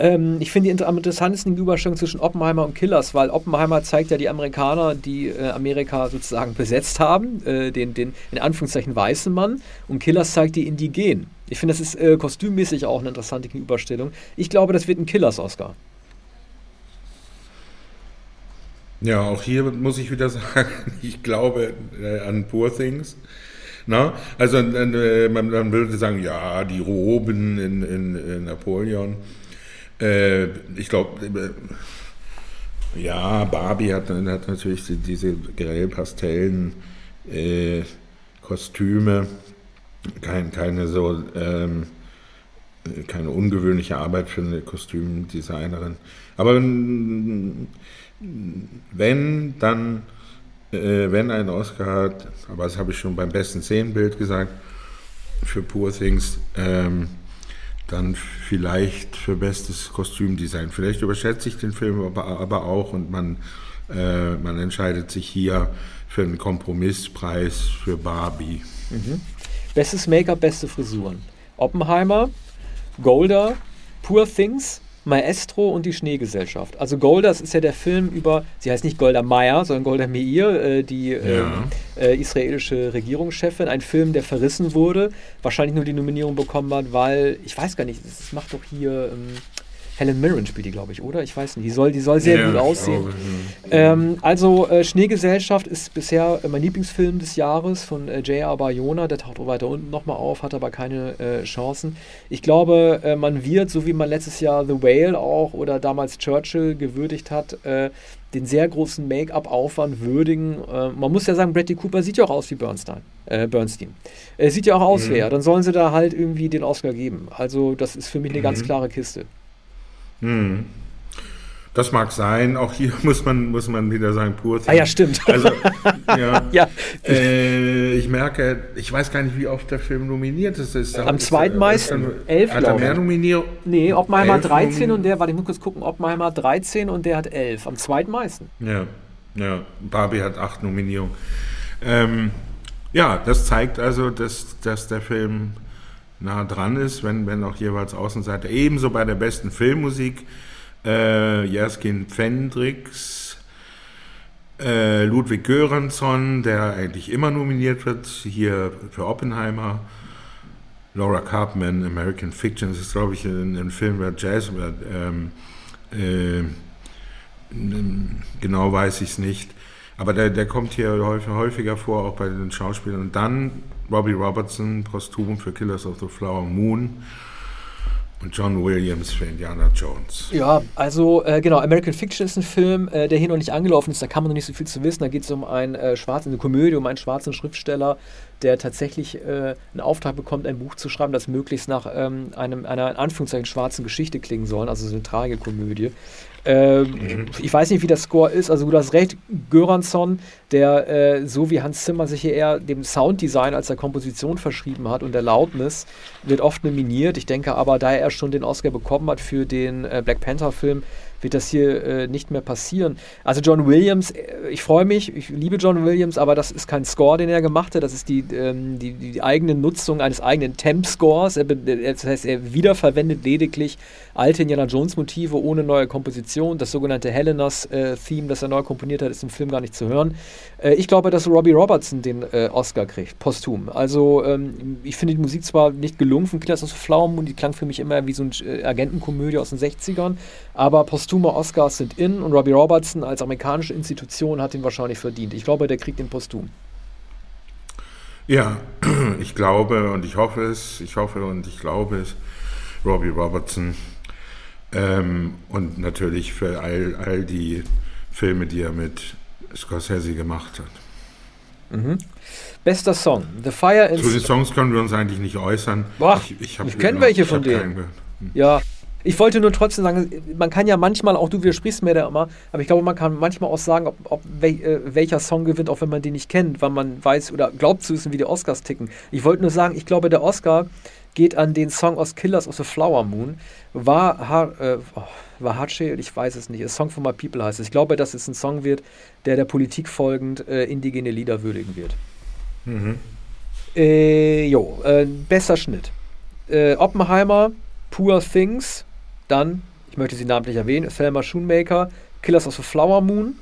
Ähm, ich finde die am interessantesten die Überstellung zwischen Oppenheimer und Killers, weil Oppenheimer zeigt ja die Amerikaner, die äh, Amerika sozusagen besetzt haben, äh, den, den in Anführungszeichen weißen Mann, und Killers zeigt die Indigenen. Ich finde, das ist äh, kostümmäßig auch eine interessante Gegenüberstellung. Ich glaube, das wird ein Killers-Oscar. Ja, auch hier muss ich wieder sagen, ich glaube äh, an Poor Things. Na? Also äh, man, man, würde sagen, ja, die Roben in, in, in Napoleon. Äh, ich glaube, äh, ja, Barbie hat, hat natürlich diese grell Pastellen, äh, Kostüme kein, keine so ähm, keine ungewöhnliche Arbeit für eine Kostümdesignerin. Aber wenn, dann, äh, wenn ein Oscar hat, aber das habe ich schon beim besten Szenenbild gesagt, für Poor Things, ähm, dann vielleicht für bestes Kostümdesign. Vielleicht überschätze ich den Film aber, aber auch und man, äh, man entscheidet sich hier für einen Kompromisspreis für Barbie. Mhm. Bestes Make-up, beste Frisuren. Oppenheimer, Golda, Poor Things, Maestro und die Schneegesellschaft. Also Golda, das ist ja der Film über, sie heißt nicht Golda Meir, sondern Golda Meir, äh, die ja. Ähm, äh, israelische Regierungschefin. Ein Film, der verrissen wurde, wahrscheinlich nur die Nominierung bekommen hat, weil, ich weiß gar nicht, das macht doch hier... Ähm, Helen Mirren spielt die, glaube ich, oder? Ich weiß nicht. Die soll, die soll sehr ja, gut aussehen. Ähm, also äh, Schneegesellschaft ist bisher äh, mein Lieblingsfilm des Jahres von äh, J.R. Bayona. Der taucht auch weiter unten nochmal auf, hat aber keine äh, Chancen. Ich glaube, äh, man wird, so wie man letztes Jahr The Whale auch oder damals Churchill gewürdigt hat, äh, den sehr großen Make-up-Aufwand würdigen. man muss ja sagen, Bradley Cooper sieht ja auch aus wie Bernstein. Bernstein. Er sieht ja auch aus mhm. wie er. Dann sollen sie da halt irgendwie den Oscar geben. Also das ist für mich eine mhm. ganz klare Kiste. Hm. Das mag sein. Auch hier muss man, muss man wieder sagen, pur. Ah ja, stimmt. Also, ja. ja. Äh, ich merke, ich weiß gar nicht, wie oft der Film nominiert ist. ist Am zweitmeisten, elf, Hat er mehr Nominierungen? Nee, Oppenheimer 13 und der, warte, ich muss kurz gucken, Oppenheimer 13 und der hat elf. Am zweitmeisten. Ja, ja. Barbie hat acht Nominierungen. Ähm, ja, das zeigt also, dass, dass der Film nah dran ist, wenn, wenn auch jeweils Außenseiter. Ebenso bei der besten Filmmusik äh, Jaskin Fendrix, äh, Ludwig Göransson, der eigentlich immer nominiert wird, hier für Oppenheimer. Laura Carpman, American Fiction, das ist, glaube ich, ein, ein Film über Jazz, ähm, äh, genau weiß ich es nicht. Aber der, der kommt hier häufiger vor, auch bei den Schauspielern. Und dann Robbie Robertson, posthum für Killers of the Flower Moon. Und John Williams für Indiana Jones. Ja, also äh, genau, American Fiction ist ein Film, äh, der hier noch nicht angelaufen ist, da kann man noch nicht so viel zu wissen. Da geht es um einen äh, schwarzen, eine Komödie, um einen schwarzen Schriftsteller, der tatsächlich äh, einen Auftrag bekommt, ein Buch zu schreiben, das möglichst nach ähm, einem, einer in Anführungszeichen schwarzen Geschichte klingen soll, also so eine Tragikomödie. Ähm, mhm. Ich weiß nicht, wie der Score ist. Also du hast recht, Göransson, der äh, so wie Hans Zimmer sich hier eher dem Sounddesign als der Komposition verschrieben hat und der Lautness, wird oft nominiert. Ich denke aber, da er schon den Oscar bekommen hat für den äh, Black Panther-Film, wird das hier äh, nicht mehr passieren. Also John Williams, äh, ich freue mich, ich liebe John Williams, aber das ist kein Score, den er gemacht hat, das ist die, ähm, die, die, eigene Nutzung eines eigenen Temp-Scores. Das heißt, er wiederverwendet lediglich alte Indiana Jones-Motive ohne neue Komposition. Das sogenannte Helenas-Theme, äh, das er neu komponiert hat, ist im Film gar nicht zu hören. Äh, ich glaube, dass Robbie Robertson den äh, Oscar kriegt, posthum. Also ähm, ich finde die Musik zwar nicht gelungen von Killers of Flower Moon, die klang für mich immer wie so eine äh, Agentenkomödie aus den 60ern, aber posthume Oscars sind in und Robbie Robertson als amerikanische Institution hat ihn wahrscheinlich verdient. Ich glaube, der kriegt den posthum. Ja, ich glaube und ich hoffe es, ich hoffe und ich glaube es, Robbie Robertson ähm, und natürlich für all, all die Filme, die er mit Scorsese gemacht hat. Mhm. Bester Song, The Fire in... Zu den Songs können wir uns eigentlich nicht äußern. Boah, ich, ich, ich kenne welche von denen. Hm. Ja, ich wollte nur trotzdem sagen, man kann ja manchmal, auch du widersprichst mir da immer, aber ich glaube, man kann manchmal auch sagen, ob, ob wel, äh, welcher Song gewinnt, auch wenn man den nicht kennt, weil man weiß oder glaubt zu wissen, wie die Oscars ticken. Ich wollte nur sagen, ich glaube, der Oscar geht an den Song aus Killers of the Flower Moon. War, ha, äh, oh, Wahache, ich weiß es nicht, A Song for My People heißt es. Ich glaube, dass es ein Song wird, der der Politik folgend äh, indigene Lieder würdigen wird. Mhm. Äh, jo, äh, besser Schnitt. Äh, Oppenheimer, Poor Things, dann, ich möchte sie namentlich erwähnen, Thelma Schoonmaker, Killers of the Flower Moon,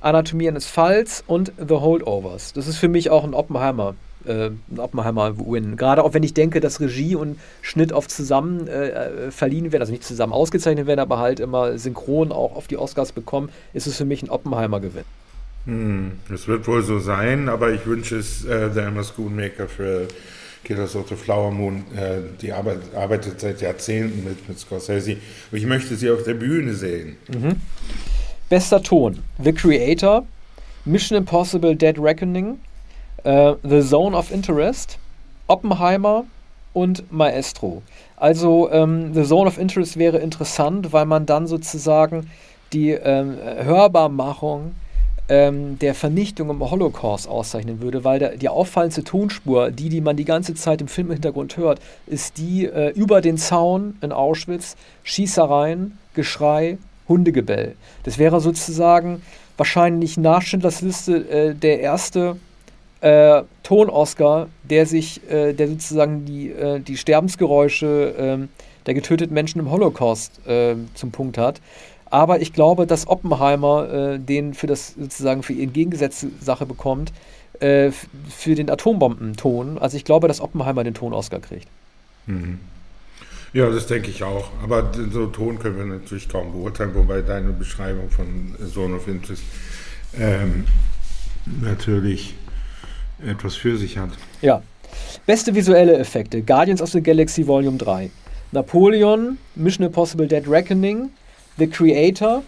Anatomie eines Falls und The Holdovers. Das ist für mich auch ein Oppenheimer äh, Oppenheimer Win. Gerade auch wenn ich denke, dass Regie und Schnitt oft zusammen äh, äh, verliehen werden, also nicht zusammen ausgezeichnet werden, aber halt immer synchron auch auf die Oscars bekommen, ist es für mich ein Oppenheimer Gewinn. Hm, es wird wohl so sein, aber ich wünsche es äh, der Emma Schoonmaker für Killers of the Flower Moon. Äh, die arbeitet, arbeitet, seit Jahrzehnten mit, mit Scorsese. Und ich möchte sie auf der Bühne sehen. Mhm. Bester Ton: The Creator, Mission Impossible Dead Reckoning, äh, The Zone of Interest, Oppenheimer und Maestro. Also ähm, The Zone of Interest wäre interessant, weil man dann sozusagen die ähm, Hörbarmachung ähm, der Vernichtung im Holocaust auszeichnen würde, weil der, die auffallendste Tonspur, die, die man die ganze Zeit im Film im Hintergrund hört, ist die äh, über den Zaun in Auschwitz, Schießereien, Geschrei, Hundegebell. Das wäre sozusagen wahrscheinlich nach Schindlers Liste äh, der erste äh, Ton-Oscar, der sich, äh, der sozusagen die, äh, die Sterbensgeräusche ähm, der getöteten Menschen im Holocaust äh, zum Punkt hat. Aber ich glaube, dass Oppenheimer äh, den für das sozusagen für die entgegengesetzte Sache bekommt, äh, für den Atombombenton. Also ich glaube, dass Oppenheimer den Ton-Oscar kriegt. Mhm. Ja, das denke ich auch. Aber so Ton können wir natürlich kaum beurteilen, wobei deine Beschreibung von Zone of Interest ähm, natürlich etwas für sich hat. Ja. Beste visuelle Effekte: Guardians of the Galaxy Volume 3, Napoleon, Mission Impossible Dead Reckoning, The Creator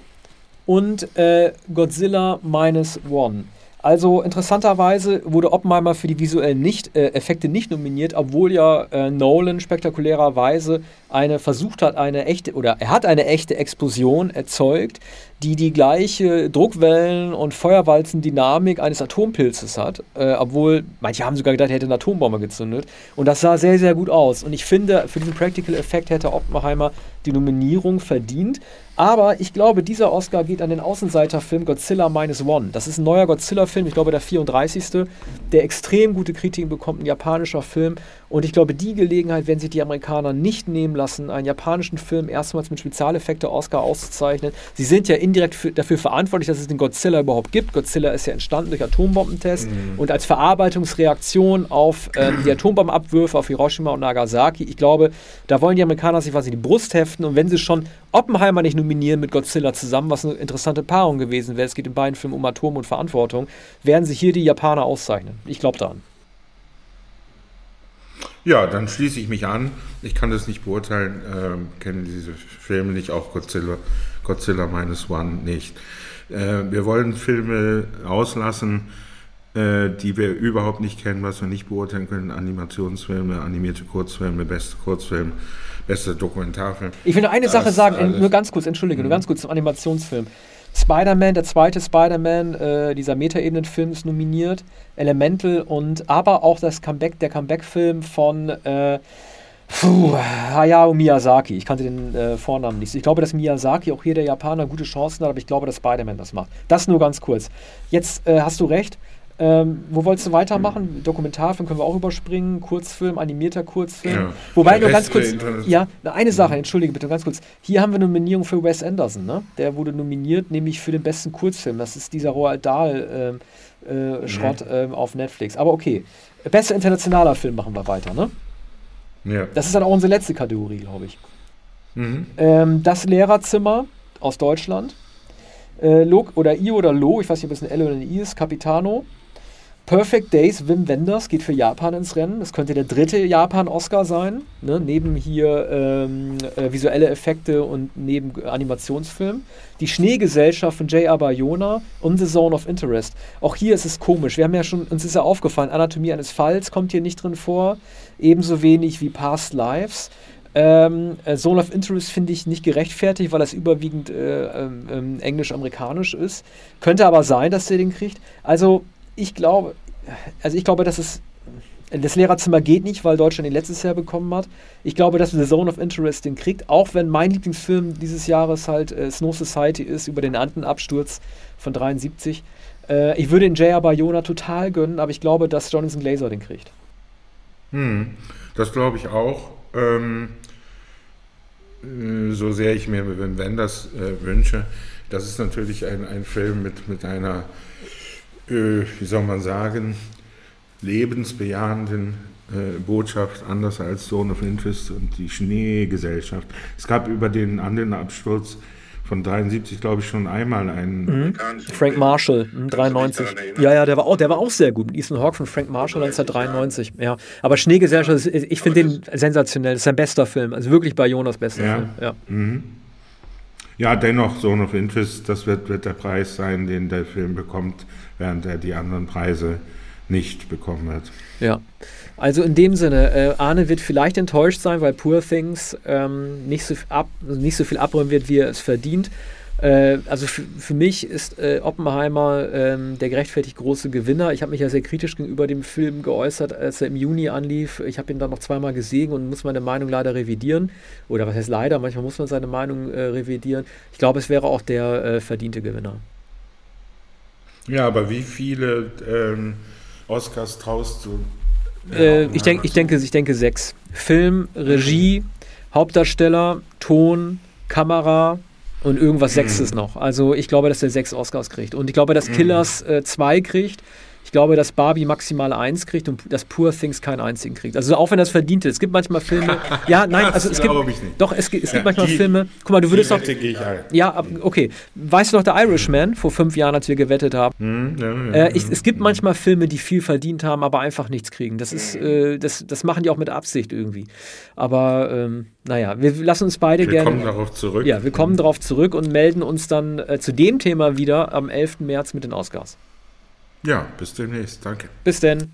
und äh, Godzilla Minus One. Also interessanterweise wurde Oppenheimer für die visuellen nicht, äh, Effekte nicht nominiert, obwohl ja äh, Nolan spektakulärerweise eine versucht hat, eine echte, oder er hat eine echte Explosion erzeugt, die die gleiche Druckwellen- und Feuerwalzen-Dynamik eines Atompilzes hat, äh, obwohl manche haben sogar gedacht, er hätte eine Atombombe gezündet. Und das sah sehr, sehr gut aus. Und ich finde, für diesen Practical Effekt hätte Oppenheimer die Nominierung verdient. Aber ich glaube, dieser Oscar geht an den Außenseiterfilm Godzilla Minus One. Das ist ein neuer Godzilla-Film, ich glaube der 34. Der extrem gute Kritiken bekommt, ein japanischer Film. Und ich glaube, die Gelegenheit werden sich die Amerikaner nicht nehmen lassen, einen japanischen Film erstmals mit Spezialeffekte Oscar auszuzeichnen. Sie sind ja indirekt für, dafür verantwortlich, dass es den Godzilla überhaupt gibt. Godzilla ist ja entstanden durch Atombombentests mhm. und als Verarbeitungsreaktion auf ähm, die Atombombenabwürfe auf Hiroshima und Nagasaki. Ich glaube, da wollen die Amerikaner sich quasi die Brust heften und wenn sie schon Oppenheimer nicht nominieren mit Godzilla zusammen, was eine interessante Paarung gewesen wäre, es geht in beiden Filmen um Atom und Verantwortung, werden sich hier die Japaner auszeichnen. Ich glaube daran. Ja, dann schließe ich mich an. Ich kann das nicht beurteilen, äh, kenne diese Filme nicht, auch Godzilla, Godzilla Minus One nicht. Äh, wir wollen Filme auslassen, äh, die wir überhaupt nicht kennen, was wir nicht beurteilen können. Animationsfilme, animierte Kurzfilme, beste Kurzfilm, beste Dokumentarfilm. Ich will nur eine das Sache sagen, nur ganz kurz, entschuldige, mhm. nur ganz kurz zum Animationsfilm. Spider-Man, der zweite Spider-Man, äh, dieser Metaebenen-Film ist nominiert, Elemental und aber auch das Comeback, der Comeback-Film von äh, Puh, Hayao Miyazaki. Ich kannte den äh, Vornamen nicht. Ich glaube, dass Miyazaki, auch hier der Japaner, gute Chancen hat, aber ich glaube, dass Spider-Man das macht. Das nur ganz kurz. Jetzt äh, hast du recht. Ähm, wo wolltest du weitermachen? Mhm. Dokumentarfilm können wir auch überspringen, Kurzfilm, animierter Kurzfilm. Ja. Wobei nur ganz kurz, ja, eine Sache, entschuldige bitte ganz kurz. Hier haben wir eine Nominierung für Wes Anderson, ne? Der wurde nominiert, nämlich für den besten Kurzfilm. Das ist dieser Roald Dahl äh, äh, Schrott mhm. äh, auf Netflix. Aber okay. Bester internationaler Film machen wir weiter, ne? Ja. Das ist dann auch unsere letzte Kategorie, glaube ich. Mhm. Ähm, das Lehrerzimmer aus Deutschland. Äh, Lo oder I oder Lo, ich weiß nicht, ob es ein L oder ein I ist, Capitano. Perfect Days, Wim Wenders geht für Japan ins Rennen. Das könnte der dritte Japan-Oscar sein. Ne? Neben hier ähm, äh, visuelle Effekte und neben Animationsfilm. Die Schneegesellschaft von J. Abayona und The Zone of Interest. Auch hier ist es komisch. Wir haben ja schon, uns ist ja aufgefallen, Anatomie eines Falls kommt hier nicht drin vor. Ebenso wenig wie Past Lives. Ähm, äh, Zone of Interest finde ich nicht gerechtfertigt, weil das überwiegend äh, ähm, englisch-amerikanisch ist. Könnte aber sein, dass der den kriegt. Also ich glaube, also ich glaube, dass es das Lehrerzimmer geht nicht, weil Deutschland den letztes Jahr bekommen hat. Ich glaube, dass The Zone of Interest den kriegt, auch wenn mein Lieblingsfilm dieses Jahres halt äh, Snow Society ist über den Andenabsturz von 73. Äh, ich würde den J.R. Bayona total gönnen, aber ich glaube, dass Jonathan Glazer den kriegt. Hm, das glaube ich auch. Ähm, äh, so sehr ich mir Wim Wenders äh, wünsche, das ist natürlich ein, ein Film mit, mit einer wie soll man sagen, lebensbejahenden äh, Botschaft, anders als Zone of Interest und die Schneegesellschaft. Es gab über den anderen Absturz von 73, glaube ich, schon einmal einen. Mhm. Frank Marshall, 93. Ja, ja, der war auch, der war auch sehr gut. Ethan Hawke von Frank Marshall 1993. Ja, aber Schneegesellschaft, ich finde den sensationell. Das ist sein bester Film. Also wirklich bei Jonas bester ja. Film. Ja. Mhm. Ja, dennoch, Zone of Interest, das wird, wird der Preis sein, den der Film bekommt, während er die anderen Preise nicht bekommen wird. Ja, also in dem Sinne, äh, Arne wird vielleicht enttäuscht sein, weil Poor Things ähm, nicht, so ab, nicht so viel abräumen wird, wie er es verdient. Äh, also für mich ist äh, Oppenheimer ähm, der gerechtfertigt große Gewinner. Ich habe mich ja sehr kritisch gegenüber dem Film geäußert, als er im Juni anlief. Ich habe ihn dann noch zweimal gesehen und muss meine Meinung leider revidieren. Oder was heißt leider? Manchmal muss man seine Meinung äh, revidieren. Ich glaube, es wäre auch der äh, verdiente Gewinner. Ja, aber wie viele ähm, Oscars traust du? Äh, ich, denk, ich, denke, ich denke sechs. Film, Regie, Hauptdarsteller, Ton, Kamera, und irgendwas Sechstes mhm. noch. Also ich glaube, dass er sechs Oscars kriegt. Und ich glaube, dass mhm. Killers äh, zwei kriegt. Ich glaube, dass Barbie maximal eins kriegt und dass Poor Things keinen einzigen kriegt. Also auch wenn das verdient ist. Es gibt manchmal Filme. ja, nein, also es gibt. Doch, es, es ja, gibt manchmal die, Filme. Guck mal, du würdest doch. Ja, okay. Weißt du noch, der Irishman vor fünf Jahren, als wir gewettet haben? Mhm, ja, ja, äh, ich, es gibt manchmal Filme, die viel verdient haben, aber einfach nichts kriegen. Das ist, äh, das, das machen die auch mit Absicht irgendwie. Aber ähm, naja, wir lassen uns beide wir gerne. Wir kommen darauf zurück. Ja, wir kommen darauf zurück und melden uns dann äh, zu dem Thema wieder am 11. März mit den Oscars. Ja, bis demnächst. Danke. Bis denn.